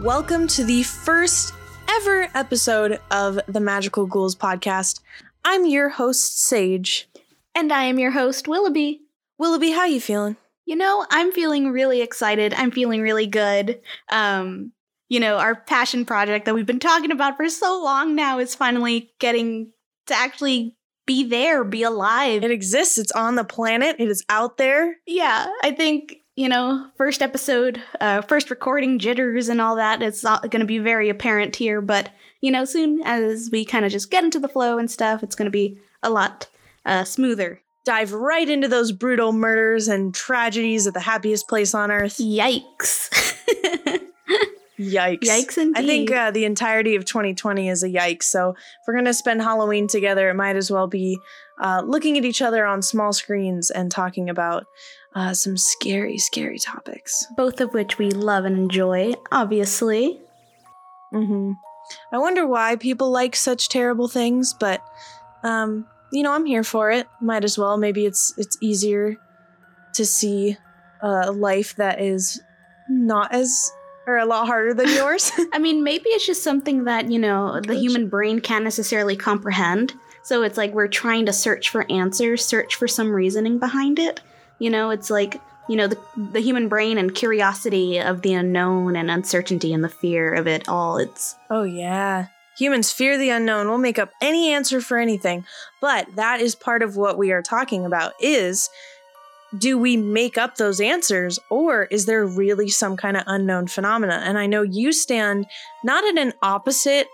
Welcome to the first ever episode of the Magical Ghouls podcast. I'm your host, Saige. And I am your host, Willaby. Willaby, how you feeling? You know, I'm feeling really excited. I'm feeling really good. Um, you know, our passion project that we've been talking about for so long now is finally getting to actually be there, be alive. It exists. It's on the planet. It is out there. Yeah, I think you know, first episode, uh, first recording jitters and all that. It's not going to be very apparent here, but you know, soon as we kind of just get into the flow and stuff, it's going to be a lot uh, smoother. Dive right into those brutal murders and tragedies at the happiest place on earth. Yikes. Yikes. Yikes indeed. I think uh, the entirety of 2020 is a yikes. So if we're going to spend Halloween together, it might as well be uh, looking at each other on small screens and talking about uh, some scary, scary topics. Both of which we love and enjoy, obviously. Mm-hmm. I wonder why people like such terrible things, but um, you know, I'm here for it. Might as well. Maybe it's it's easier to see a life that is not as or a lot harder than yours. I mean, maybe it's just something that, you know, the human brain can't necessarily comprehend. So it's like we're trying to search for answers, search for some reasoning behind it. You know, it's like, you know, the, the human brain and curiosity of the unknown and uncertainty and the fear of it all. It's. Oh, yeah. Humans fear the unknown. We'll make up any answer for anything. But that is part of what we are talking about is do we make up those answers or is there really some kind of unknown phenomena? And I know you stand not in an opposite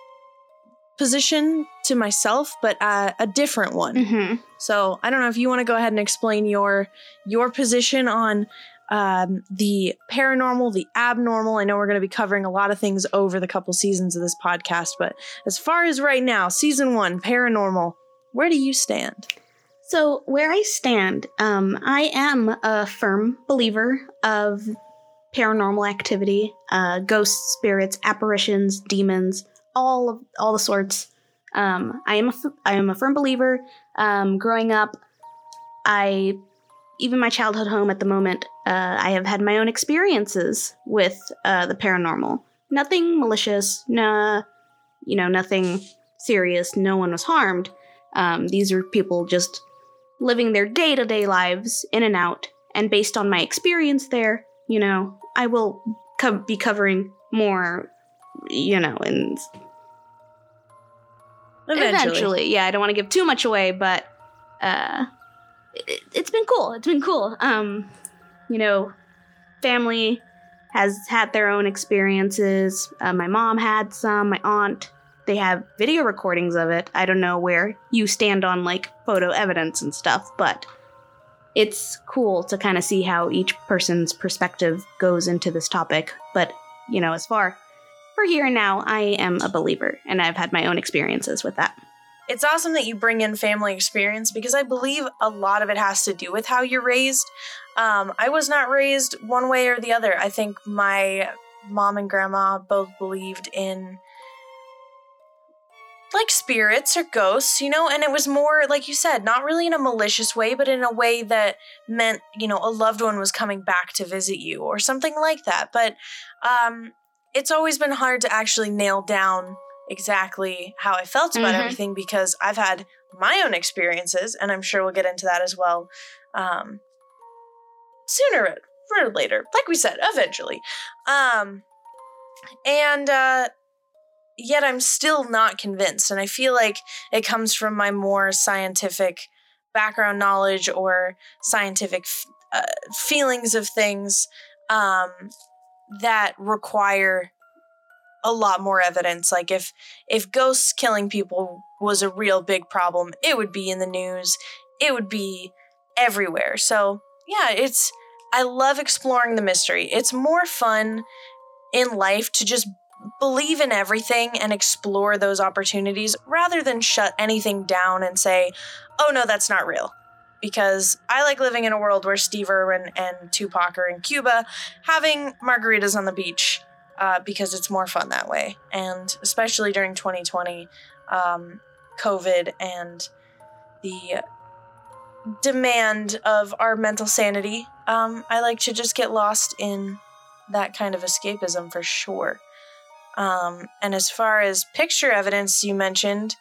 position to myself, but uh, a different one. Mm-hmm. So I don't know if you want to go ahead and explain your your position on um, the paranormal, the abnormal. I know we're going to be covering a lot of things over the couple seasons of this podcast, but as far as right now, season one, paranormal, where do you stand? So where I stand, um, I am a firm believer of paranormal activity, uh, ghosts, spirits, apparitions, demons all of all the sorts. Um, I am a, I am a firm believer. Um, growing up, I even my childhood home at the moment, uh, I have had my own experiences with uh, the paranormal. Nothing malicious, nah, you know, nothing serious. No one was harmed. Um, these are people just living their day to day lives in and out. And based on my experience there, you know, I will co- be covering more, you know, in Eventually. Eventually, yeah. I don't want to give too much away, but uh, it, it's been cool. It's been cool. Um, you know, family has had their own experiences. Uh, my mom had some. My aunt. They have video recordings of it. I don't know where you stand on like photo evidence and stuff, but it's cool to kind of see how each person's perspective goes into this topic. But you know, as far for here and now, I am a believer, and I've had my own experiences with that. It's awesome that you bring in family experience because I believe a lot of it has to do with how you're raised. Um, I was not raised one way or the other. I think my mom and grandma both believed in like spirits or ghosts, you know, and it was more, like you said, not really in a malicious way, but in a way that meant, you know, a loved one was coming back to visit you or something like that. But um, it's always been hard to actually nail down exactly how I felt about Mhm. everything because I've had my own experiences, and I'm sure we'll get into that as well um, sooner or later. Like we said, eventually. Um, and uh, yet I'm still not convinced, and I feel like it comes from my more scientific background knowledge or scientific f- uh, feelings of things um, that require a lot more evidence like if if ghosts killing people was a real big problem it would be in the news it would be everywhere. So yeah it's i love exploring the mystery. It's more fun in life to just believe in everything and explore those opportunities rather than shut anything down and say oh no that's not real. Because I like living in a world where Steve Irwin and Tupac are in Cuba having margaritas on the beach uh, because it's more fun that way. And especially during 2020, um, COVID and the demand of our mental sanity, um, I like to just get lost in that kind of escapism for sure. Um, and as far as picture evidence you mentioned,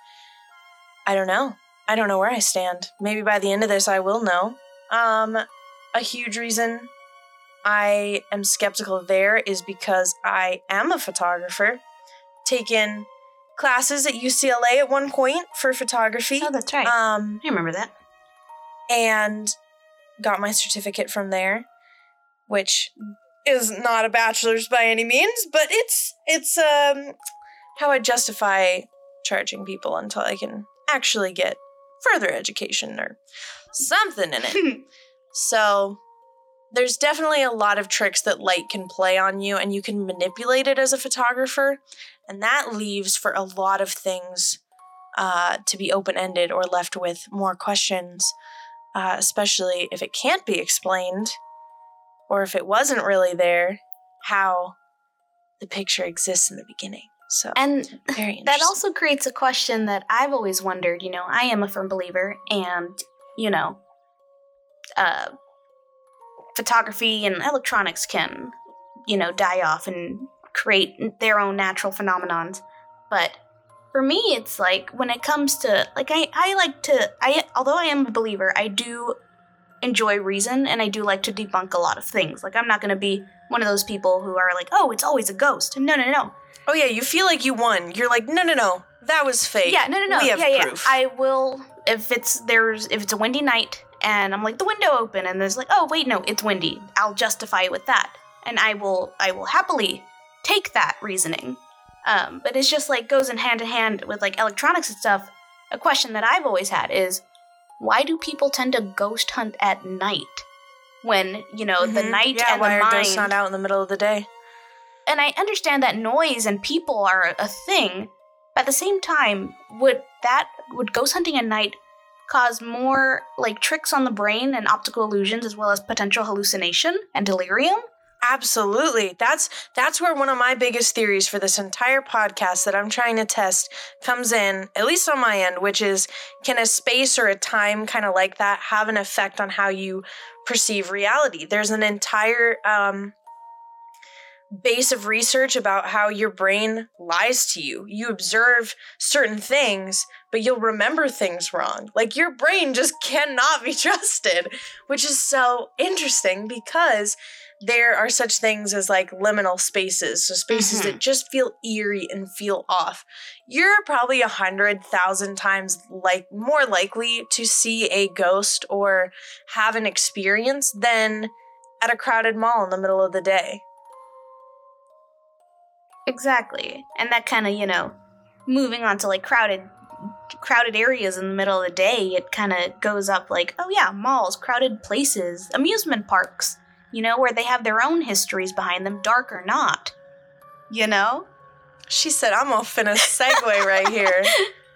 I don't know. I don't know where I stand. Maybe by the end of this, I will know. Um, a huge reason I am skeptical there is because I am a photographer, taken classes at UCLA at one point for photography. Oh, that's right. Um, I remember that. and got my certificate from there, which is not a bachelor's by any means, but it's it's um how I justify charging people until I can actually get further education or something in it. so there's definitely a lot of tricks that light can play on you and you can manipulate it as a photographer and that leaves for a lot of things uh, to be open-ended or left with more questions uh, especially if it can't be explained or if it wasn't really there, how the picture exists in the beginning. So, And that also creates a question that I've always wondered. You know, I am a firm believer, and, you know, uh, photography and electronics can, you know, die off and create their own natural phenomenons. But for me, it's like when it comes to, like, I, I like to, I, although I am a believer, I do enjoy reason and I do like to debunk a lot of things. Like, I'm not going to be one of those people who are like, oh, it's always a ghost. No, no, no. oh yeah, you feel like you won. You're like, no, no, no, that was fake. Yeah, no, no, no. We have yeah, yeah. I will if it's there's if it's a windy night and I'm like the window open and there's like oh wait no it's windy. I'll justify it with that and I will I will happily take that reasoning. Um, but it's just like goes in hand in hand with like electronics and stuff. A question that I've always had is why do people tend to ghost hunt at night when you know the Mhm. night yeah, and why the are mind ghosts not out in the middle of the day? and I understand that noise and people are a thing, but at the same time, would that would ghost hunting at night cause more like tricks on the brain and optical illusions as well as potential hallucination and delirium? Absolutely. That's that's where one of my biggest theories for this entire podcast that I'm trying to test comes in, at least on my end, which is can a space or a time kind of like that have an effect on how you perceive reality? There's an entire um base of research about how your brain lies to you. You observe certain things, but you'll remember things wrong. Like your brain just cannot be trusted, which is so interesting because there are such things as like liminal spaces, so spaces that mm-hmm. just feel eerie and feel off. You're probably a hundred thousand times like more likely to see a ghost or have an experience than at a crowded mall in the middle of the day. Exactly. And that kind of, you know, moving on to like crowded crowded areas in the middle of the day, it kind of goes up like, oh yeah, malls, crowded places, amusement parks, you know, where they have their own histories behind them, dark or not. You know? She said, I'm off in a segue right here.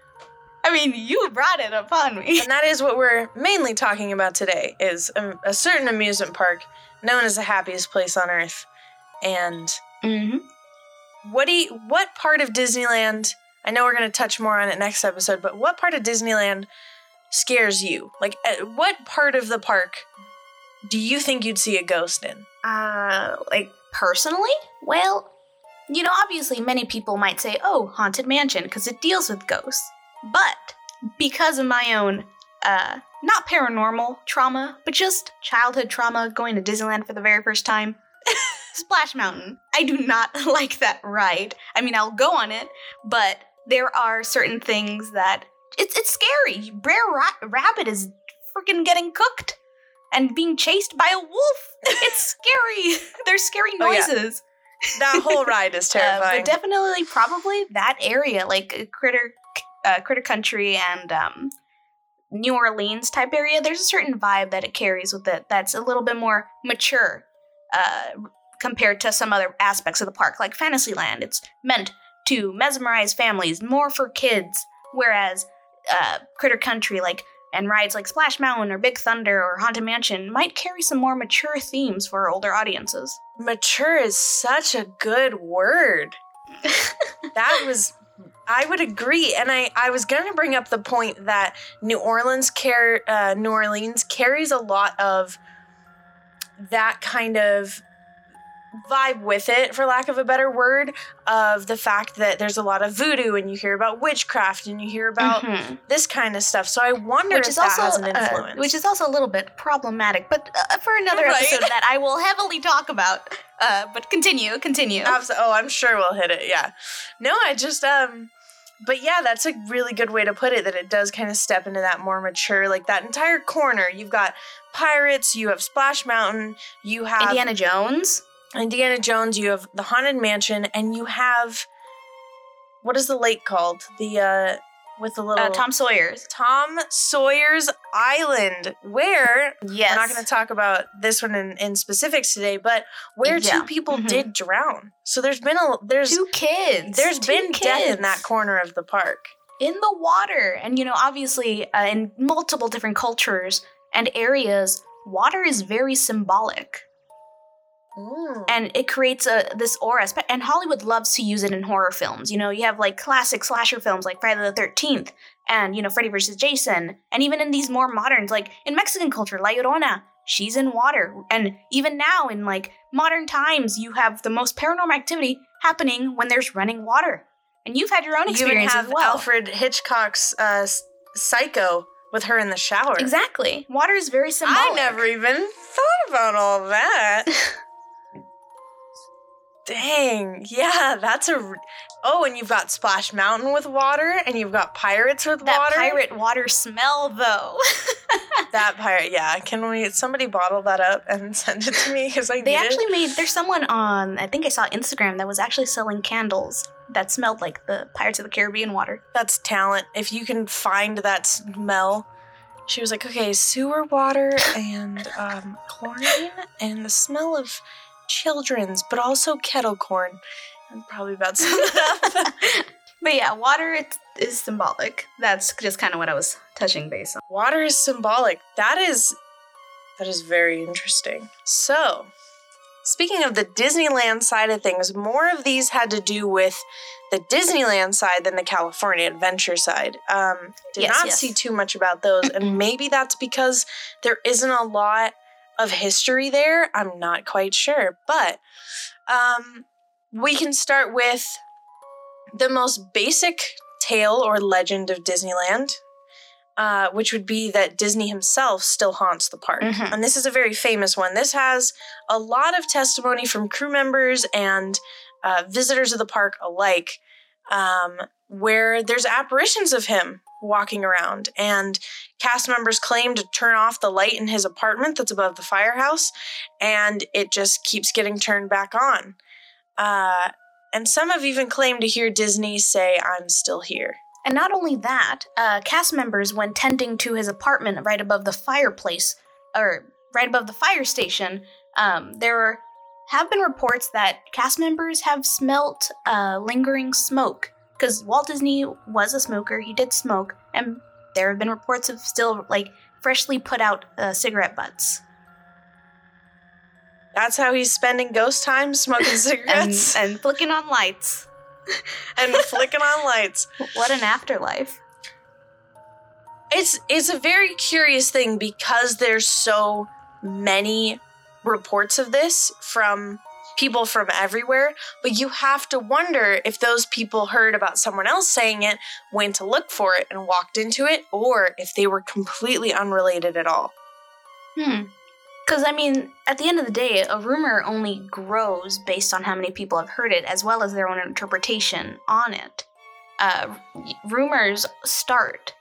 I mean, you brought it upon me. And that is what we're mainly talking about today is a, a certain amusement park known as the happiest place on earth. And Mm-hmm. What do you, what part of Disneyland? I know we're going to touch more on it next episode, but what part of Disneyland scares you? Like uh, what part of the park do you think you'd see a ghost in? Uh, like personally? Well, you know, obviously many people might say, "Oh, Haunted Mansion" because it deals with ghosts. But because of my own uh not paranormal trauma, but just childhood trauma going to Disneyland for the very first time, Splash Mountain. I do not like that ride. I mean, I'll go on it, but there are certain things that it's it's scary. Brer Ra- Rabbit is freaking getting cooked and being chased by a wolf. It's scary. There's scary Oh, yeah. noises. That whole ride is Uh, terrifying. but definitely, probably that area, like uh, Critter, uh, Critter Country, and um, New Orleans type area. There's a certain vibe that it carries with it that's a little bit more mature uh, compared to some other aspects of the park, like Fantasyland. It's meant to mesmerize families, more for kids, whereas uh, Critter Country, like and rides like Splash Mountain or Big Thunder or Haunted Mansion might carry some more mature themes for older audiences. Mature is such a good word. that was I would agree, and I, I was going to bring up the point that New Orleans car- uh, New Orleans carries a lot of that kind of vibe with it, for lack of a better word, of the fact that there's a lot of voodoo and you hear about witchcraft and you hear about Mhm. this kind of stuff. So I wonder which if is that also has an uh, influence. which is also a little bit problematic, but uh, for another Right. episode that I will heavily talk about. Uh, but continue, continue. Oh, I'm sure we'll hit it. Yeah. No, I just um but yeah, that's a really good way to put it that it does kind of step into that more mature like that entire corner. You've got pirates, you have Splash Mountain, you have Indiana Jones. Indiana Jones, you have the Haunted Mansion and you have what is the lake called? The uh with the little Uh, Tom Sawyer's. Tom Sawyer's Island, where Yes. we're not going to talk about this one in, in specifics today, but where Yeah. two people Mhm. did drown. So there's been a there's Two kids. there's Two been death in that corner of the park. in the water. And, you know, obviously, uh, in multiple different cultures and areas, water is very symbolic. And it creates a this aura. And Hollywood loves to use it in horror films. You know, you have like classic slasher films like Friday the 13th and, you know, Freddy vs. Jason. And even in these more moderns, like in Mexican culture, La Llorona, she's in water. And even now, in like modern times, you have the most paranormal activity happening when there's running water. And you've had your own experience. You even have as well. Alfred Hitchcock's uh, Psycho with her in the shower. Exactly. Water is very symbolic. I never even thought about all that. Dang. Yeah, that's a. Oh, and you've got Splash Mountain with water, and you've got pirates with That water. pirate water smell, though. That pirate. Yeah. Can we? Somebody bottle that up and send it to me because I they actually it. made. There's someone on. I think I saw Instagram that was actually selling candles that smelled like the Pirates of the Caribbean water. That's talent. If you can find that smell. She was like, okay, sewer water and um, chlorine and the smell of children's, but also kettle corn. And probably about some. But yeah, water it is symbolic. That's just kind of what I was touching base on. Water is symbolic. That is that is very interesting. So, speaking of the Disneyland side of things, more of these had to do with the Disneyland side than the California Adventure side. Um, did Yes, not yes. see too much about those, and maybe that's because there isn't a lot of history there. I'm not quite sure, but um, we can start with the most basic tale or legend of Disneyland, uh, which would be that Disney himself still haunts the park. Mhm. And this is a very famous one. This has a lot of testimony from crew members and uh, visitors of the park alike, um, where there's apparitions of him walking around. And cast members claim to turn off the light in his apartment that's above the firehouse, and it just keeps getting turned back on. Uh, and some have even claimed to hear Disney say, I'm still here. And not only that, uh, cast members, when tending to his apartment right above the fireplace, or right above the fire station, um, there have been reports that cast members have smelt uh, lingering smoke. Because Walt Disney was a smoker, he did smoke, and there have been reports of still, like, freshly put out uh, cigarette butts. That's how he's spending ghost time smoking cigarettes and, and flicking on lights. And flicking on lights. What an afterlife. It's it's a very curious thing because there's so many reports of this from people from everywhere, but you have to wonder if those people heard about someone else saying it, went to look for it and walked into it, or if they were completely unrelated at all. Hmm. Because, I mean, at the end of the day, a rumor only grows based on how many people have heard it, as well as their own interpretation on it. Uh, rumors start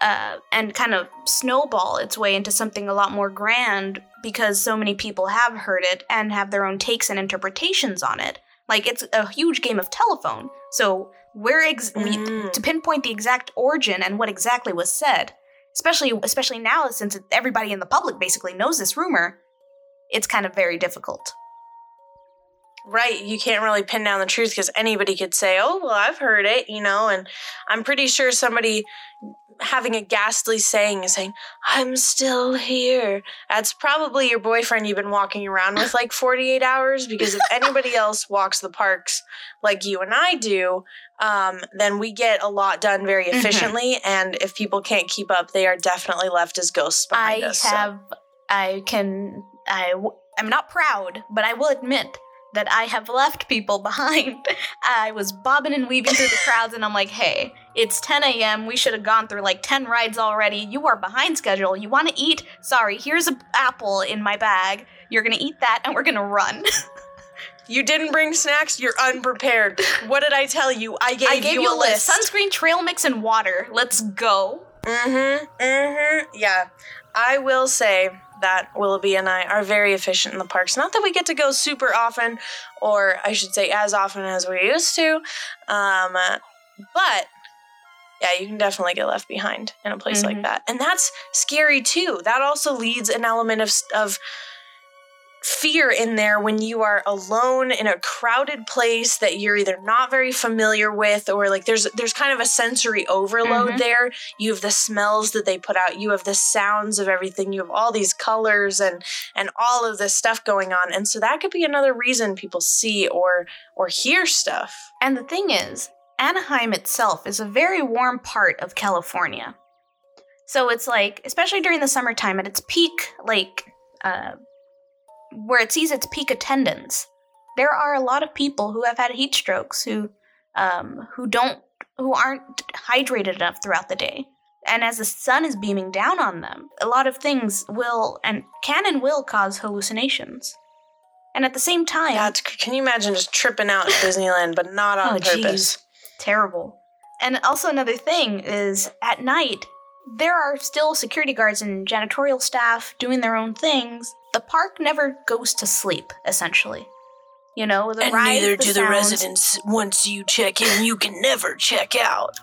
uh, and kind of snowball its way into something a lot more grand because so many people have heard it and have their own takes and interpretations on it. Like, it's a huge game of telephone. So, where ex- we, Mm. to pinpoint the exact origin and what exactly was said, especially especially now since everybody in the public basically knows this rumor, it's kind of very difficult. Right, you can't really pin down the truth because anybody could say, "Oh, well, I've heard it," you know, and I'm pretty sure somebody having a ghastly saying is saying, "I'm still here." That's probably your boyfriend you've been walking around with like 48 hours because if anybody else walks the parks like you and I do, um, then we get a lot done very Mhm. efficiently, and if people can't keep up, they are definitely left as ghosts behind I us. so- have, I can, I, w- I'm not proud, but I will admit that I have left people behind. I was bobbing and weaving through the crowds, and I'm like, hey, it's 10 a.m. We should have gone through like 10 rides already. You are behind schedule. You want to eat? Sorry, here's an apple in my bag. You're going to eat that, and we're going to run. You didn't bring snacks. You're unprepared. What did I tell you? I gave, I gave you, you a list. sunscreen, trail mix, and water. Let's go. Mm-hmm. Mm-hmm. Yeah. I will say that Willaby and I are very efficient in the parks. Not that we get to go super often, or I should say as often as we used to. Um, but yeah, you can definitely get left behind in a place like Mhm. that, and that's scary too. That also leads an element of of fear in there when you are alone in a crowded place that you're either not very familiar with or like there's there's kind of a sensory overload Mhm. there. You have the smells that they put out. You have the sounds of everything. You have all these colors and and all of this stuff going on. And so that could be another reason people see or or hear stuff. And the thing is, Anaheim itself is a very warm part of California. So it's like, especially during the summertime at its peak, like, uh, where it sees its peak attendance, there are a lot of people who have had heat strokes who, um, who don't, who aren't hydrated enough throughout the day. And as the sun is beaming down on them, a lot of things will and can and will cause hallucinations. And at the same time, that's can you imagine just tripping out at disneyland but not on Oh, purpose jeez. terrible. And also another thing is at night there are still security guards and janitorial staff doing their own things. The park never goes to sleep, essentially. You know, the and rides, neither the do the residents once you check in you can never check out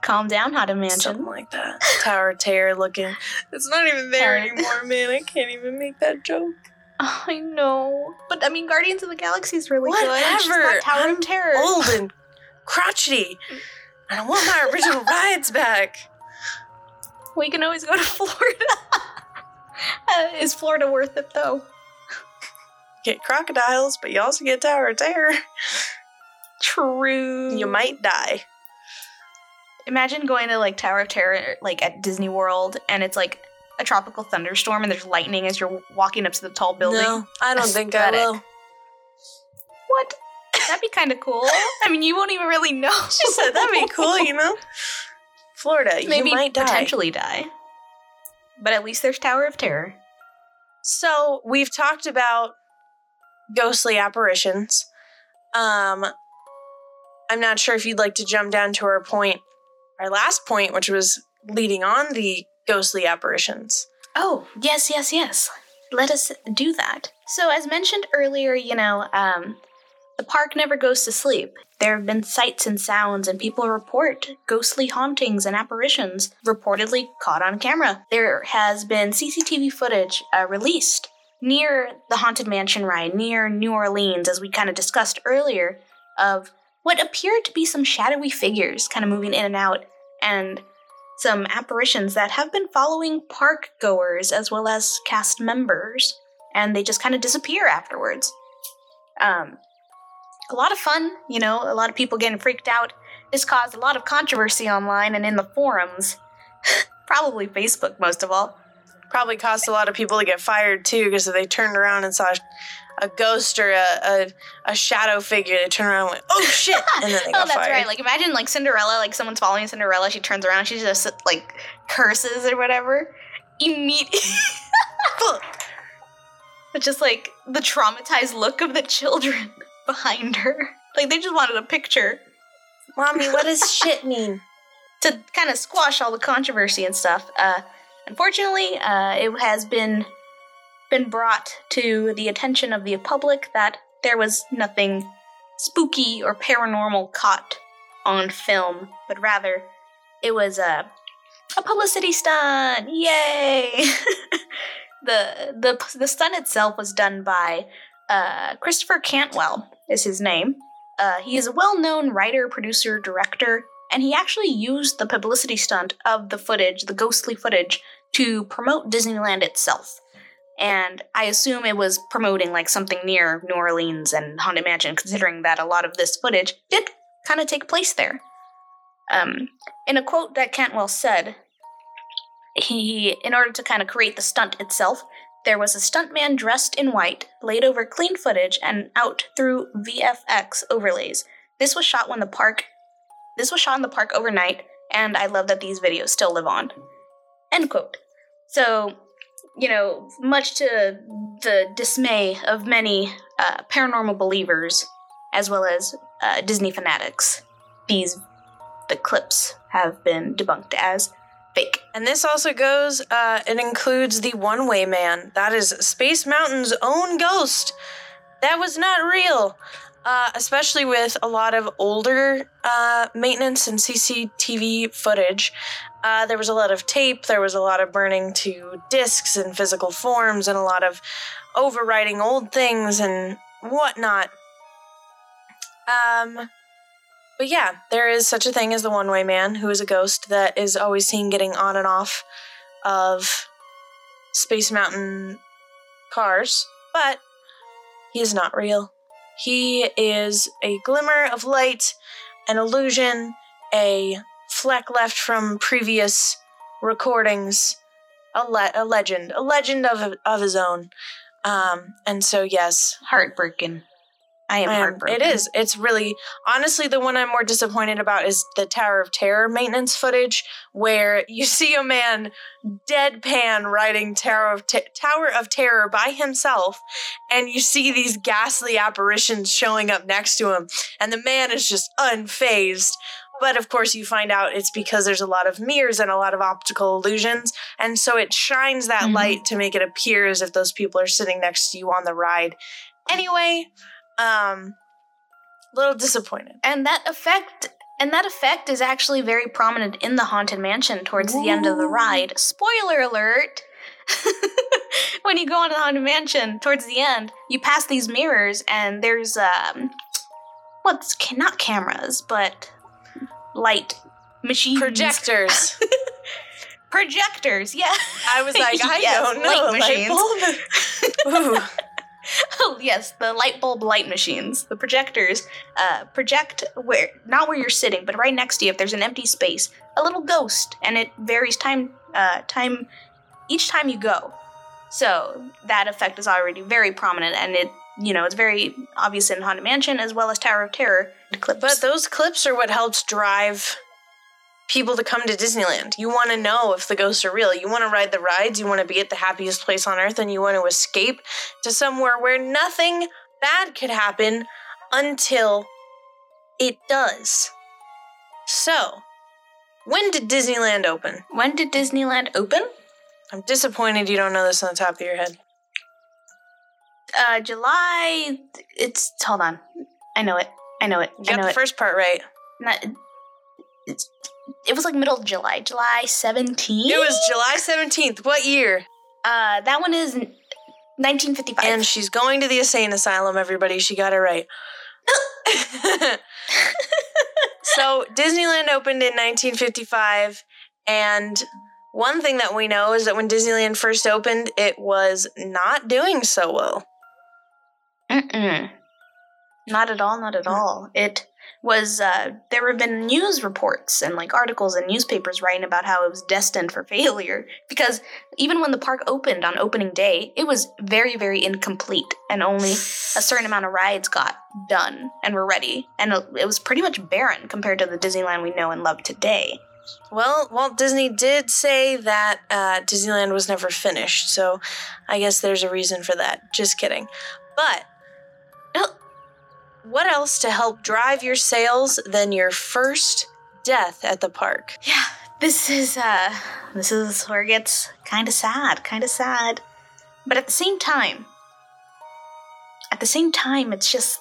Calm down, Haunted Mansion. Something like that. Tower of Terror looking. It's not even there Tower- anymore, man. I can't even make that joke. I know, but I mean, Guardians of the Galaxy is really good. It's just Whatever. not Tower I'm of Terror. Old and crotchety. And I want my original rides back. We can always go to Florida. Uh, is Florida worth it though? Get crocodiles, but you also get Tower of Terror. True. You might die. Imagine going to like Tower of Terror, like at Disney World, and it's like a tropical thunderstorm, and there's lightning as you're walking up to the tall building. No, I don't think I Aesthetic. will. What? That'd be kind of cool. I mean, you won't even really know. She said that'd be cool, you know? Florida, Maybe you might die. potentially die. But at least there's Tower of Terror. So we've talked about ghostly apparitions. Um, I'm not sure if you'd like to jump down to our point, our last point, which was leading on the ghostly apparitions. Oh, yes, yes, yes. Let us do that. So, as mentioned earlier, you know, um, the park never goes to sleep. There have been sights and sounds, and people report ghostly hauntings and apparitions reportedly caught on camera. There has been CCTV footage uh, released near the Haunted Mansion ride, near New Orleans, as we kind of discussed earlier, of what appeared to be some shadowy figures kind of moving in and out, and some apparitions that have been following park goers as well as cast members, and they just kind of disappear afterwards. Um, a lot of fun, you know, a lot of people getting freaked out. This caused a lot of controversy online and in the forums. Probably Facebook, most of all. Probably caused a lot of people to get fired too, because if they turned around and saw a ghost or a, a, a shadow figure, they turned around and went, "Oh shit!" and then they oh, that's fired. right. Like imagine like Cinderella, like someone's following Cinderella, she turns around, she just like curses or whatever. Immediately, but just like the traumatized look of the children behind her, like they just wanted a picture Mommy, what does shit mean? to kind of squash all the controversy and stuff. Uh, unfortunately, uh, it has been been brought to the attention of the public that there was nothing spooky or paranormal caught on film, but rather it was a a publicity stunt. Yay! the the the stunt itself was done by uh, Christopher Cantwell is his name. Uh, he is a well-known writer, producer, director, and he actually used the publicity stunt of the footage, the ghostly footage, to promote Disneyland itself. And I assume it was promoting like something near New Orleans and Haunted Mansion, considering that a lot of this footage did kind of take place there. Um, in a quote that Cantwell said, he, in order to kind of create the stunt itself, There was a stuntman dressed in white, laid over clean footage, and out through VFX overlays. This was shot when the park. This was shot in the park overnight, and I love that these videos still live on. End quote. So, you know, much to the dismay of many uh, paranormal believers, as well as uh, Disney fanatics, these the clips have been debunked as fake. And this also goes, uh, it includes the one way man. That is Space Mountain's own ghost. That was not real. Uh, especially with a lot of older uh, maintenance and CCTV footage. Uh, there was a lot of tape, there was a lot of burning to discs and physical forms, and a lot of overwriting old things and whatnot. Um, but yeah, there is such a thing as the one way man, who is a ghost that is always seen getting on and off of Space Mountain cars, but he is not real. He is a glimmer of light, an illusion, a fleck left from previous recordings, a, le- a legend, a legend of, of his own. Um, and so, yes, Heartbreaking. I am um, heartbroken. It is. It's really honestly the one I'm more disappointed about is the Tower of Terror maintenance footage where you see a man deadpan riding Tower of Te- Tower of Terror by himself and you see these ghastly apparitions showing up next to him and the man is just unfazed. But of course, you find out it's because there's a lot of mirrors and a lot of optical illusions. And so it shines that Mhm. light to make it appear as if those people are sitting next to you on the ride. Anyway, um, a little disappointed. and that effect and that effect is actually very prominent in the haunted mansion towards the end of the ride. Spoiler alert when you go on the haunted mansion towards the end you pass these mirrors and there's um what's ca- not cameras but light machines. Projectors. projectors yeah. I was like, I Yes, don't know. light yes the light bulb light machines the projectors uh, project where not where you're sitting but right next to you if there's an empty space a little ghost and it varies time uh, time each time you go. So that effect is already very prominent and it you know it's very obvious in haunted mansion as well as tower of terror clips. But those clips are what helps drive people to come to Disneyland. You want to know if the ghosts are real. You want to ride the rides. You want to be at the happiest place on earth, and you want to escape to somewhere where nothing bad could happen until it does. So, when did Disneyland open? when did disneyland open I'm disappointed you don't know this on the top of your head. uh july it's hold on i know it i know it You i got know the it first part right. not it's, it was like middle of July, July 17th. It was July 17th. What year? uh that one is 1955. And she's going to the insane asylum, everybody. She got it right. so, Disneyland opened in 1955. And one thing that we know is that when Disneyland first opened, it was not doing so well. Mm-mm. Not at all, not at all. It was uh there have been news reports and like articles and newspapers writing about how it was destined for failure because even when the park opened on opening day, it was very very incomplete and only a certain amount of rides got done and were ready and it was pretty much barren compared to the Disneyland we know and love today. Well, Walt Disney did say that uh, Disneyland was never finished, so I guess there's a reason for that. Just kidding. But what else to help drive your sales than your first death at the park? Yeah, this is uh this is where it gets kind of sad, kind of sad. But at the same time, at the same time, it's just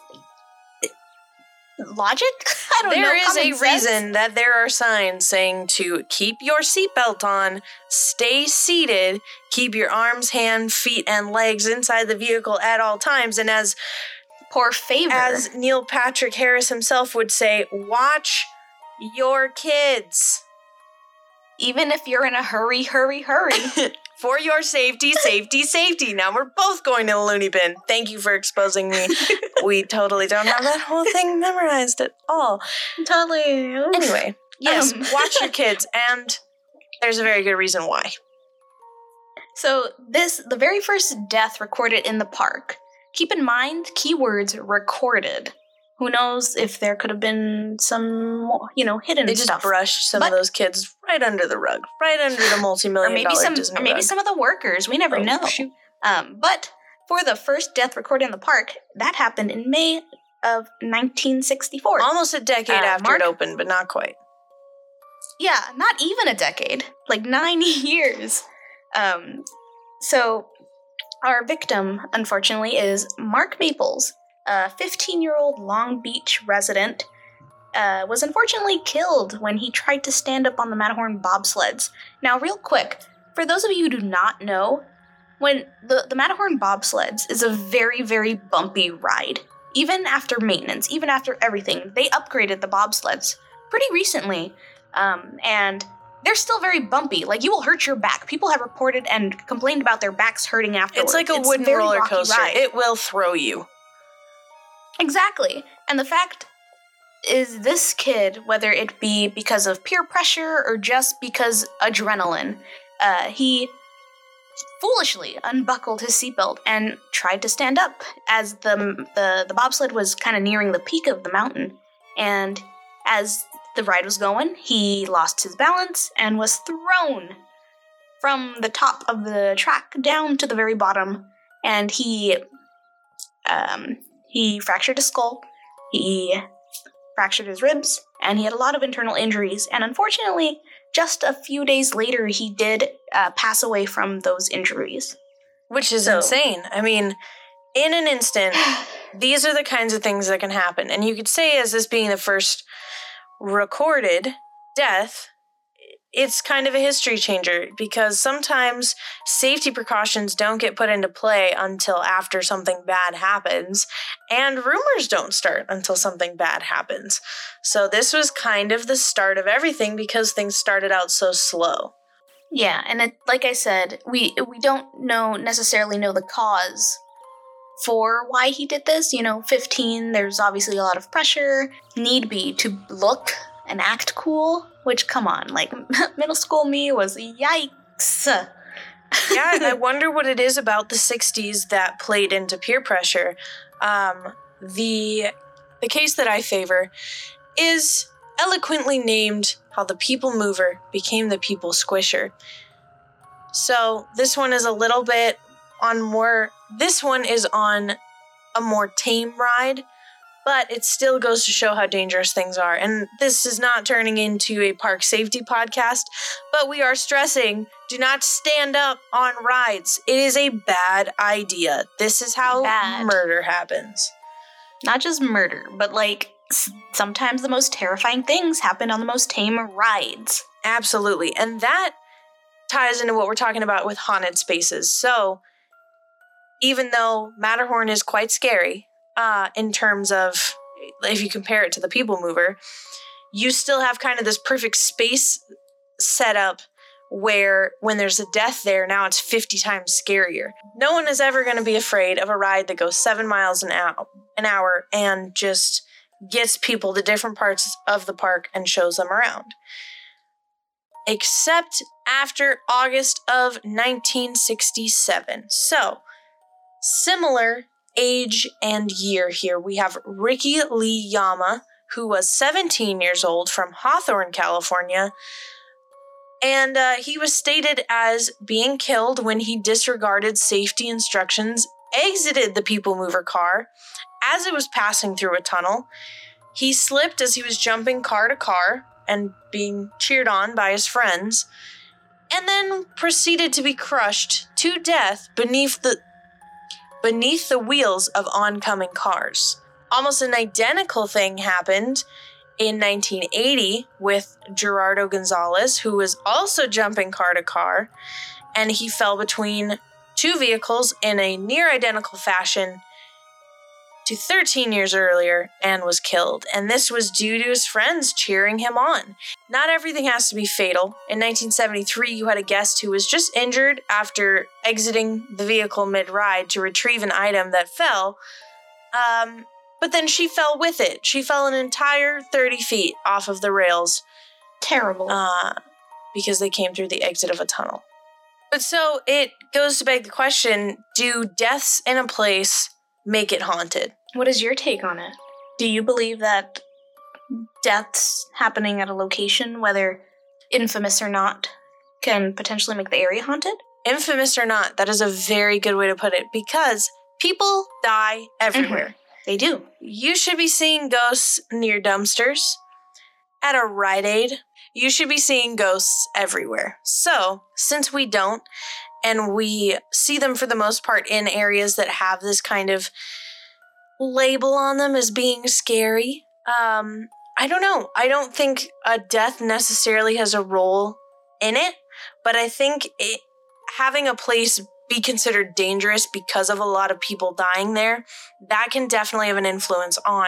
logic. I don't know. There is a sense. reason that there are signs saying to keep your seatbelt on, stay seated, keep your arms, hand, feet, and legs inside the vehicle at all times, and as Poor favor. as Neil Patrick Harris himself would say, watch your kids. even if you're in a hurry, hurry, hurry. For your safety, safety, safety. Now we're both going to the loony bin. Thank you for exposing me. we totally don't have that whole thing memorized at all. totally. Anyway, yes, Um. watch your kids, and there's a very good reason why. So this the very first death recorded in the park. Keep in mind keywords recorded. Who knows if there could have been some you know hidden They just stuff. brushed some But- of those kids right under the rug, right under the or multi-million maybe dollar some Disney or maybe rug. some of the workers. We never Oh, know. Um, but for the first death recorded in the park, that happened in May of 1964. Almost a decade Uh, after Mark? it opened, but not quite. Yeah, not even a decade, like nine years. Um, so our victim, unfortunately, is Mark Maples, a 15 year old Long Beach resident. Uh, was unfortunately killed when he tried to stand up on the Matterhorn bobsleds. Now, real quick, for those of you who do not know, when the, the Matterhorn bobsleds is a very, very bumpy ride. Even after maintenance, even after everything, they upgraded the bobsleds pretty recently um, and they're still very bumpy. Like you will hurt your back. People have reported and complained about their backs hurting afterwards. It's like a wooden very roller coaster. ride. It will throw you. exactly. And the fact is, this kid, whether it be because of peer pressure or just because adrenaline, uh, he foolishly unbuckled his seatbelt and tried to stand up as the the, the bobsled was kind of nearing the peak of the mountain. And as the ride was going, he lost his balance and was thrown from the top of the track down to the very bottom. And he um, he fractured his skull, he fractured his ribs, and he had a lot of internal injuries. And unfortunately, just a few days later, he did uh, pass away from those injuries. Which is So- insane. I mean, in an instant, these are the kinds of things that can happen. And you could say, as this being the first recorded death, it's kind of a history changer because sometimes safety precautions don't get put into play until after something bad happens, and rumors don't start until something bad happens. So, this was kind of the start of everything because things started out so slow. Yeah, and it, like I said, we we don't know necessarily know the cause for why he did this. You know, 15, there's obviously a lot of pressure, need be to look and act cool, which come on, like middle school me was yikes. yeah, I wonder what it is about the '60s that played into peer pressure. Um, the the case that I favor is eloquently named how the people mover became the people squisher. So this one is a little bit on more. This one is on a more tame ride, but it still goes to show how dangerous things are. And this is not turning into a park safety podcast, but we are stressing do not stand up on rides. It is a bad idea. This is how Bad. murder happens. Not just murder, but like sometimes the most terrifying things happen on the most tame rides. Absolutely. And that ties into what we're talking about with haunted spaces. So, even though Matterhorn is quite scary uh, in terms of if you compare it to the People Mover, you still have kind of this perfect space setup where when there's a death there, now it's 50 times scarier. No one is ever going to be afraid of a ride that goes seven miles an hour, an hour and just gets people to different parts of the park and shows them around except after August of 1967. So, similar age and year here. We have Ricky Lee Yama, who was 17 years old from Hawthorne, California. And uh, he was stated as being killed when he disregarded safety instructions, exited the People Mover car as it was passing through a tunnel. He slipped as he was jumping car to car and being cheered on by his friends, and then proceeded to be crushed to death beneath the beneath the wheels of oncoming cars. Almost an identical thing happened in 1980 with Gerardo Gonzalez, who was also jumping car to car, and he fell between two vehicles in a near identical fashion to 13 years earlier and was killed. And this was due to his friends cheering him on. Not everything has to be fatal. In 1973, you had a guest who was just injured after exiting the vehicle mid ride to retrieve an item that fell. Um, but then she fell with it. She fell an entire 30 feet off of the rails Terrible. uh, because they came through the exit of a tunnel. But so it goes to beg the question do deaths in a place make it haunted? What is your take on it? Do you believe that deaths happening at a location, whether infamous or not, can potentially make the area haunted? Infamous or not, that is a very good way to put it because people die everywhere. Mm-hmm. They do. You should be seeing ghosts near dumpsters, at a Rite Aid. You should be seeing ghosts everywhere. So, since we don't, and we see them for the most part in areas that have this kind of label on them as being scary, um, I don't know. I don't think a death necessarily has a role in it, but I think it, having a place be considered dangerous because of a lot of people dying there, that can definitely have an influence on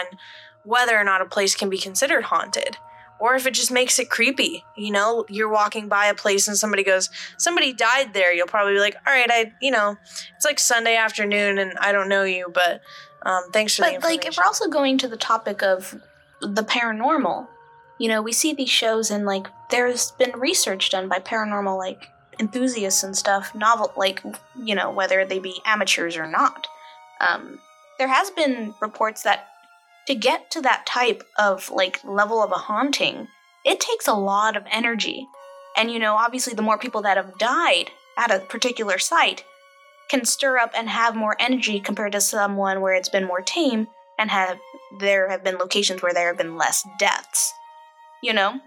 whether or not a place can be considered haunted. Or if it just makes it creepy. You know, you're walking by a place and somebody goes, somebody died there. You'll probably be like, all right, I, you know, it's like Sunday afternoon and I don't know you, but um, thanks for but, like, if we're also going to the topic of the paranormal, you know, we see these shows and like there's been research done by paranormal like enthusiasts and stuff, novel like you know whether they be amateurs or not. Um, there has been reports that to get to that type of like level of a haunting, it takes a lot of energy. And you know, obviously, the more people that have died at a particular site can stir up and have more energy compared to someone where it's been more tame and have there have been locations where there have been less deaths. You know?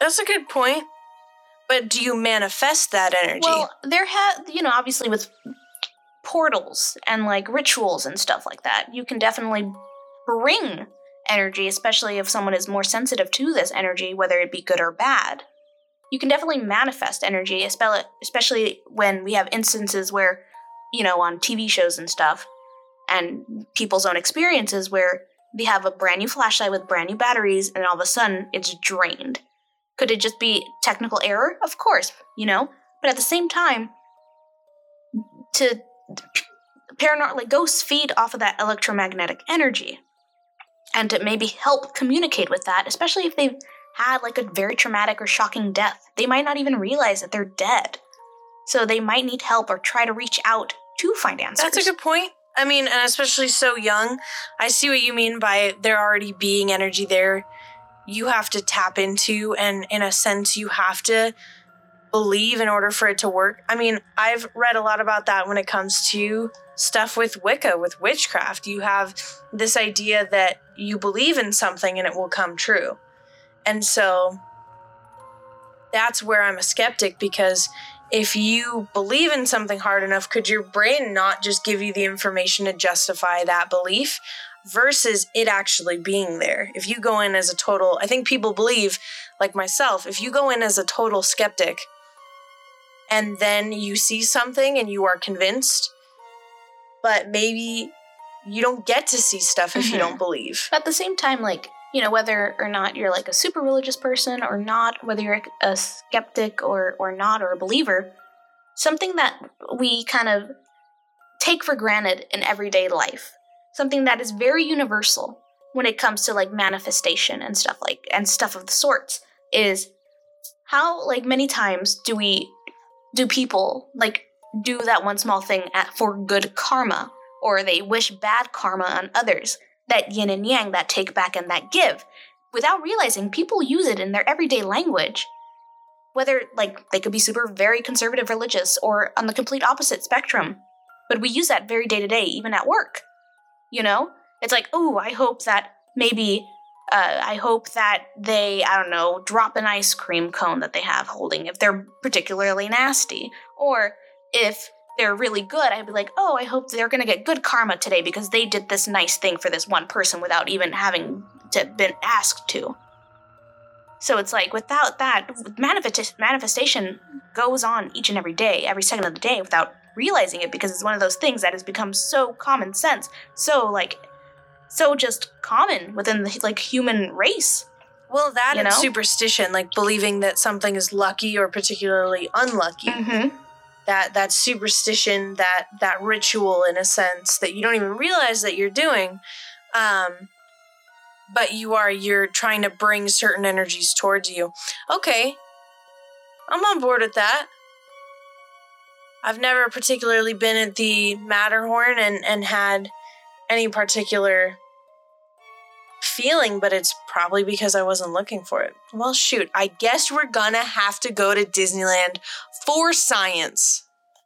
That's a good point. But do you manifest that energy? Well, there have, you know, obviously with portals and like rituals and stuff like that, you can definitely bring energy, especially if someone is more sensitive to this energy, whether it be good or bad. You can definitely manifest energy, especially when we have instances where, you know, on TV shows and stuff, and people's own experiences where they have a brand new flashlight with brand new batteries and all of a sudden it's drained. Could it just be technical error? Of course, you know, but at the same time, to paranormal like ghosts feed off of that electromagnetic energy and to maybe help communicate with that especially if they've had like a very traumatic or shocking death they might not even realize that they're dead so they might need help or try to reach out to find answers that's a good point I mean, and especially so young, I see what you mean by there already being energy there. You have to tap into, and in a sense, you have to believe in order for it to work. I mean, I've read a lot about that when it comes to stuff with Wicca, with witchcraft. You have this idea that you believe in something and it will come true. And so that's where I'm a skeptic because if you believe in something hard enough, could your brain not just give you the information to justify that belief versus it actually being there? If you go in as a total, I think people believe, like myself, if you go in as a total skeptic and then you see something and you are convinced, but maybe you don't get to see stuff if mm-hmm. you don't believe. At the same time, like, you know whether or not you're like a super religious person or not whether you're a skeptic or or not or a believer something that we kind of take for granted in everyday life something that is very universal when it comes to like manifestation and stuff like and stuff of the sorts is how like many times do we do people like do that one small thing at, for good karma or they wish bad karma on others that yin and yang, that take back and that give. Without realizing, people use it in their everyday language. Whether, like, they could be super very conservative religious or on the complete opposite spectrum. But we use that very day to day, even at work. You know? It's like, oh, I hope that maybe, uh, I hope that they, I don't know, drop an ice cream cone that they have holding if they're particularly nasty. Or if they're really good, I'd be like, oh, I hope they're gonna get good karma today because they did this nice thing for this one person without even having to been asked to. So it's like without that, manifest- manifestation goes on each and every day, every second of the day, without realizing it because it's one of those things that has become so common sense, so like, so just common within the like human race. Well, that you know? superstition, like believing that something is lucky or particularly unlucky. Mm-hmm that that superstition that that ritual in a sense that you don't even realize that you're doing um but you are you're trying to bring certain energies towards you. Okay. I'm on board with that. I've never particularly been at the Matterhorn and, and had any particular feeling, but it's probably because I wasn't looking for it. Well, shoot, I guess we're gonna have to go to Disneyland for science.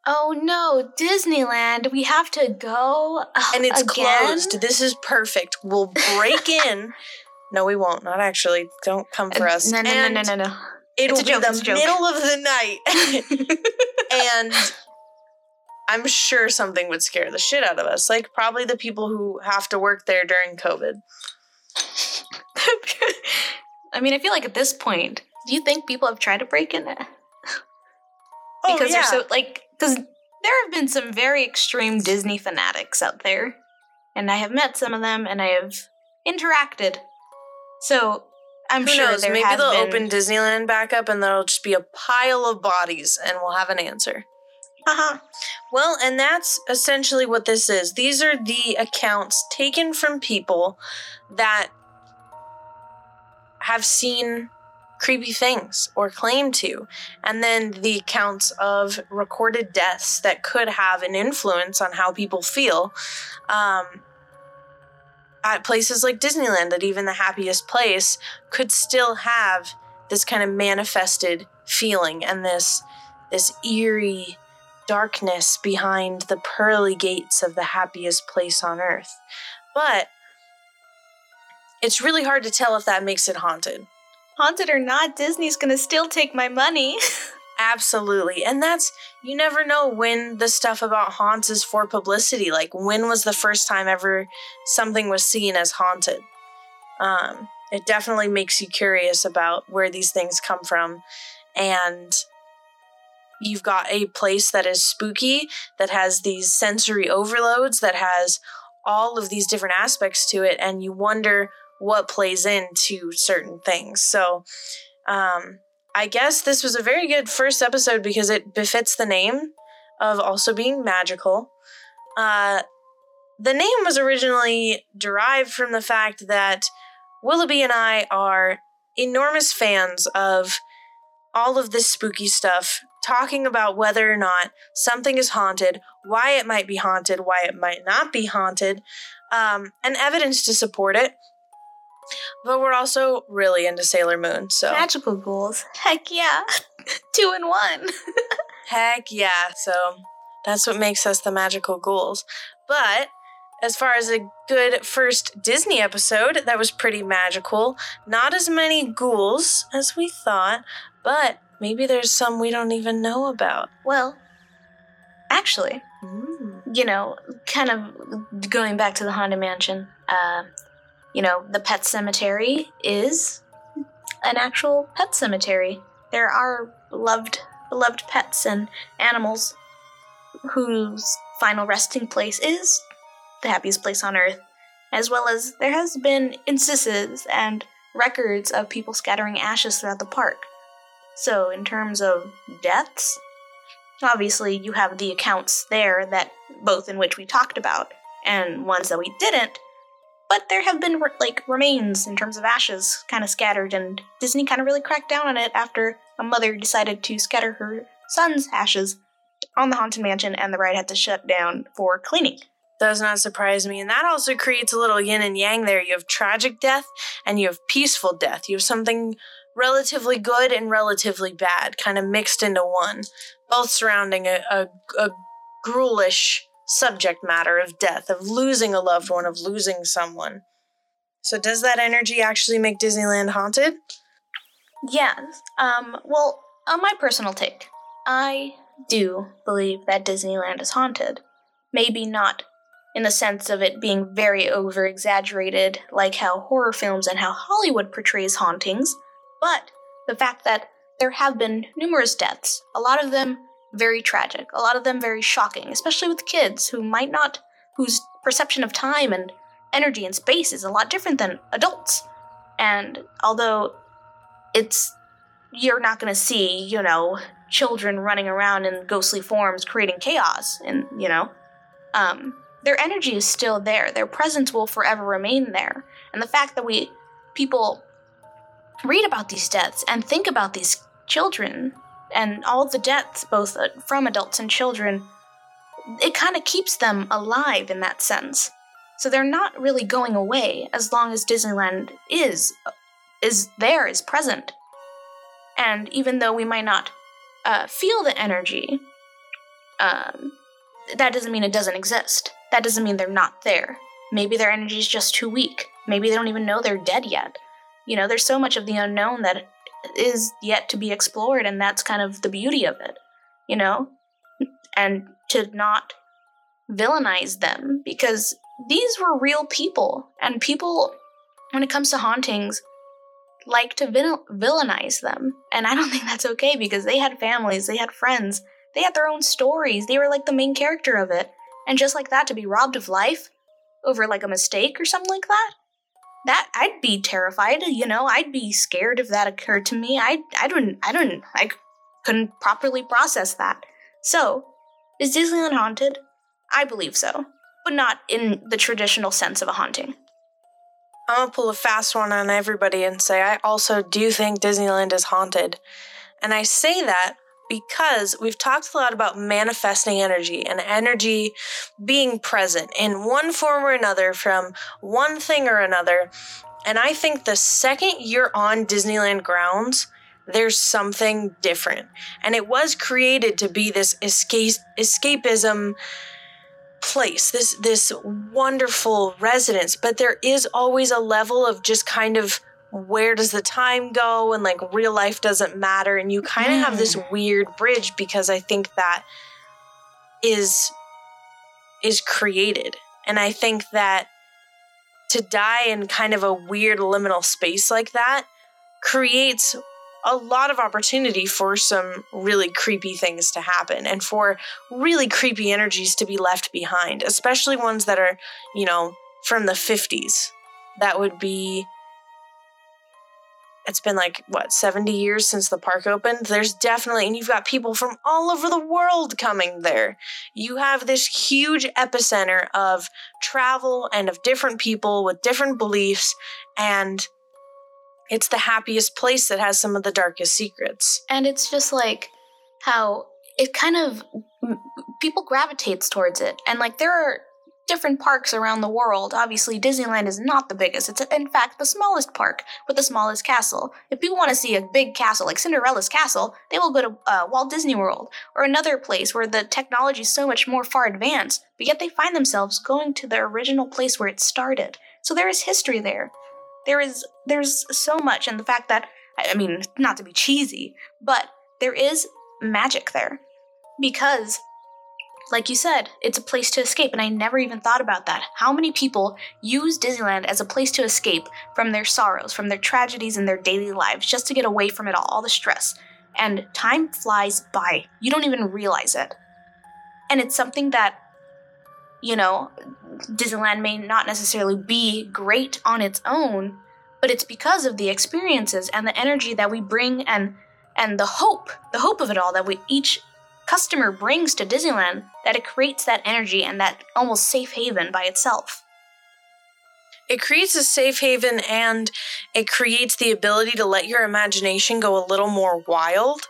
Oh no, Disneyland, we have to go. Ugh, And it's again? closed. This is perfect. We'll break in. No, we won't. Not actually. Don't come for uh, us. No, no, And no, no, no, no. It'll be joke, the it's a joke. middle of the night. and I'm sure something would scare the shit out of us. Like probably the people who have to work there during COVID. I mean, I feel like at this point, do you think people have tried to break in it? Oh, Because yeah. they're so like because there have been some very extreme Disney fanatics out there, and I have met some of them, and I have interacted. So I'm Who sure knows? Maybe they'll been. open Disneyland back up and there'll just be a pile of bodies and we'll have an answer. Uh-huh. Well, and that's essentially what this is. These are the accounts taken from people that have seen creepy things or claim to, and then the accounts of recorded deaths that could have an influence on how people feel. Um, at places like Disneyland, that even the happiest place could still have this kind of manifested feeling and this this eerie darkness behind the pearly gates of the happiest place on earth. But it's really hard to tell if that makes it haunted. Haunted or not, Disney's gonna still take my money. Absolutely. And that's, you never know when the stuff about haunts is for publicity. Like, when was the first time ever something was seen as haunted? Um, it definitely makes you curious about where these things come from. And you've got a place that is spooky, that has these sensory overloads, that has all of these different aspects to it, and you wonder what plays into certain things. So, um, I guess this was a very good first episode because it befits the name of also being magical. Uh, the name was originally derived from the fact that Willaby and I are enormous fans of all of this spooky stuff, talking about whether or not something is haunted, why it might be haunted, why it might not be haunted, um, and evidence to support it. But we're also really into Sailor Moon, so. Magical ghouls. Heck yeah. Two in one. Heck yeah. So that's what makes us the magical ghouls. But as far as a good first Disney episode, that was pretty magical. Not as many ghouls as we thought, but maybe there's some we don't even know about. Well, actually, you know, kind of going back to the Haunted Mansion, uh, you know, the pet cemetery is an actual pet cemetery. There are beloved, beloved pets and animals whose final resting place is the happiest place on earth, as well as there has been instances and records of people scattering ashes throughout the park. So, in terms of deaths, obviously you have the accounts there that both in which we talked about and ones that we didn't but there have been like remains in terms of ashes kind of scattered and disney kind of really cracked down on it after a mother decided to scatter her son's ashes on the haunted mansion and the ride had to shut down for cleaning Does not surprise me. And that also creates a little yin and yang there. You have tragic death and you have peaceful death. You have something relatively good and relatively bad, kind of mixed into one, both surrounding a, a, a ghoulish subject matter of death, of losing a loved one, of losing someone. So, does that energy actually make Disneyland haunted? yeah um well on my personal take i do believe that disneyland is haunted maybe not in the sense of it being very over exaggerated, like how horror films and how Hollywood portrays hauntings, but the fact that there have been numerous deaths, a lot of them very tragic, a lot of them very shocking, especially with kids who might not, whose perception of time and energy and space is a lot different than adults. And although it's, you're not going to see, you know, children running around in ghostly forms creating chaos, and, you know, um, their energy is still there. Their presence will forever remain there. And the fact that we people read about these deaths and think about these children and all the deaths, both uh, from adults and children, it kind of keeps them alive in that sense. So they're not really going away as long as Disneyland is is there, is present. And even though we might not uh, feel the energy, um, that doesn't mean it doesn't exist. That doesn't mean they're not there. Maybe their energy is just too weak. Maybe they don't even know they're dead yet. You know, there's so much of the unknown that is yet to be explored, and that's kind of the beauty of it, you know? And to not villainize them because these were real people, and people, when it comes to hauntings, like to vil- villainize them. And I don't think that's okay because they had families, they had friends, they had their own stories, they were like the main character of it. And just like that, to be robbed of life over like a mistake or something like that, that I'd be terrified. You know, I'd be scared if that occurred to me. I I don't I don't I couldn't properly process that. So, is Disneyland haunted? I believe so, but not in the traditional sense of a haunting. I'm gonna pull a fast one on everybody and say I also do think Disneyland is haunted. And I say that because we've talked a lot about manifesting energy and energy being present in one form or another from one thing or another. And I think the second you're on Disneyland grounds, there's something different. And it was created to be this escape escapism place, this this wonderful residence, but there is always a level of just kind of where does the time go and like real life doesn't matter and you kind of mm. have this weird bridge because I think that is is created. And I think that to die in kind of a weird liminal space like that creates a lot of opportunity for some really creepy things to happen and for really creepy energies to be left behind, especially ones that are, you know, from the 50s. That would be it's been like what 70 years since the park opened there's definitely and you've got people from all over the world coming there you have this huge epicenter of travel and of different people with different beliefs and it's the happiest place that has some of the darkest secrets. And it's just like how it kind of people gravitates towards it. And like there are different parks around the world. Obviously, Disneyland is not the biggest. It's in fact the smallest park with the smallest castle. If people want to see a big castle like Cinderella's castle, they will go to uh, Walt Disney World or another place where the technology is so much more far advanced, but yet they find themselves going to the original place where it started. So there is history there there is there's so much and the fact that I mean, not to be cheesy, but there is magic there. Because like you said, it's a place to escape, and I never even thought about that. How many people use Disneyland as a place to escape from their sorrows, from their tragedies in their daily lives, just to get away from it all, all the stress? And time flies by. You don't even realize it. And it's something that you know, Disneyland may not necessarily be great on its own, but it's because of the experiences and the energy that we bring and and the hope, the hope of it all that we each customer brings to Disneyland that it creates that energy and that almost safe haven by itself. It creates a safe haven and it creates the ability to let your imagination go a little more wild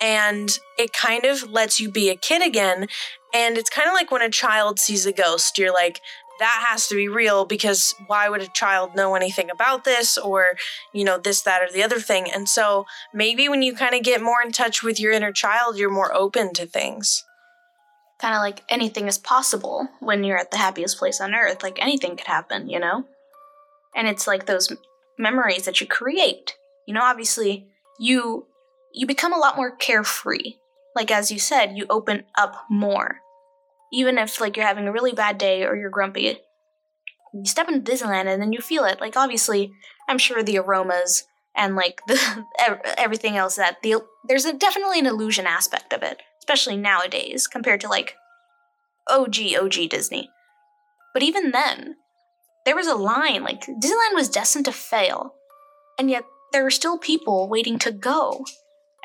and it kind of lets you be a kid again. And it's kind of like when a child sees a ghost, you're like, that has to be real because why would a child know anything about this or, you know, this, that, or the other thing? And so maybe when you kind of get more in touch with your inner child, you're more open to things. Kind of like anything is possible when you're at the happiest place on earth. Like anything could happen, you know? And it's like those memories that you create. You know, obviously, you you become a lot more carefree. Like as you said, you open up more. Even if like you're having a really bad day or you're grumpy, you step into Disneyland and then you feel it. Like obviously, I'm sure the aromas and like the everything else that the there's a, definitely an illusion aspect of it, especially nowadays compared to like OG OG Disney. But even then, there was a line like Disneyland was destined to fail, and yet there were still people waiting to go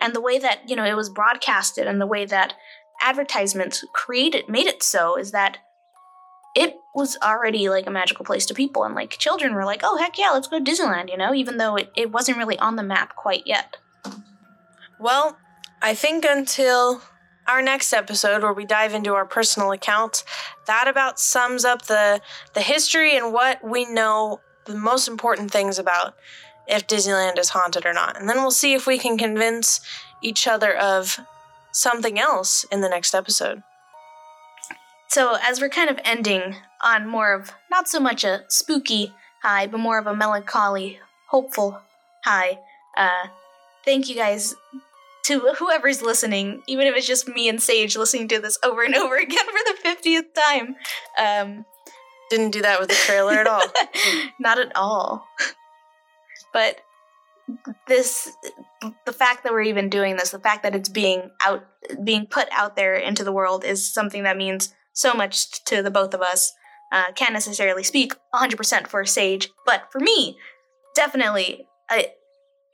and the way that you know it was broadcasted and the way that advertisements created made it so is that it was already like a magical place to people and like children were like oh heck yeah let's go to disneyland you know even though it, it wasn't really on the map quite yet well I think until our next episode where we dive into our personal accounts, that about sums up the the history and what we know the most important things about if Disneyland is haunted or not. And then we'll see if we can convince each other of something else in the next episode. So, as we're kind of ending on more of not so much a spooky high, but more of a melancholy, hopeful high, uh, thank you guys to whoever's listening, even if it's just me and Saige listening to this over and over again for the 50th time. Um, Didn't do that with the trailer at all. not at all. But this, the fact that we're even doing this, the fact that it's being out, being put out there into the world is something that means so much to the both of us. Uh, can't necessarily speak 100% for Saige, but for me, definitely, I,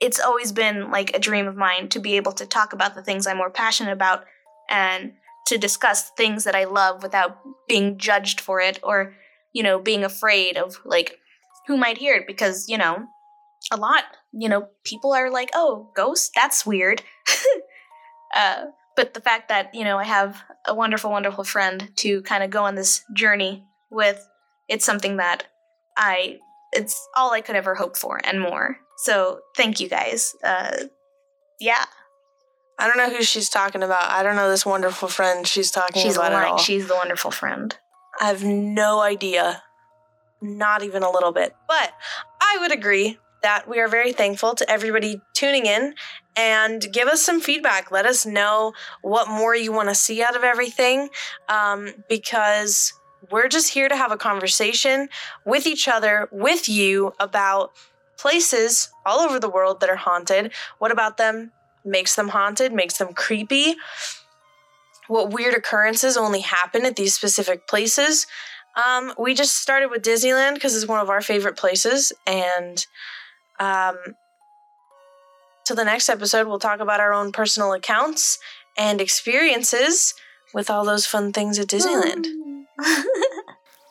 it's always been like a dream of mine to be able to talk about the things I'm more passionate about and to discuss things that I love without being judged for it or, you know, being afraid of like who might hear it because, you know, a lot, you know, people are like, oh, ghost, that's weird. uh, but the fact that, you know, I have a wonderful, wonderful friend to kind of go on this journey with, it's something that I, it's all I could ever hope for and more. So thank you guys. Uh, yeah. I don't know who she's talking about. I don't know this wonderful friend she's talking She's about at all. She's the wonderful friend. I have no idea. Not even a little bit. But I would agree that we are very thankful to everybody tuning in and give us some feedback. Let us know what more you want to see out of everything um, because we're just here to have a conversation with each other, with you about places all over the world that are haunted. What about them makes them haunted, makes them creepy? What weird occurrences only happen at these specific places? Um, we just started with Disneyland because it's one of our favorite places, and um, the next episode, we'll talk about our own personal accounts and experiences with all those fun things at Disneyland.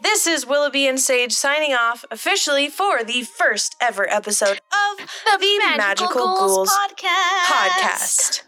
This is Willaby and Saige signing off officially for the first ever episode of the, Magical, Ghouls podcast. podcast.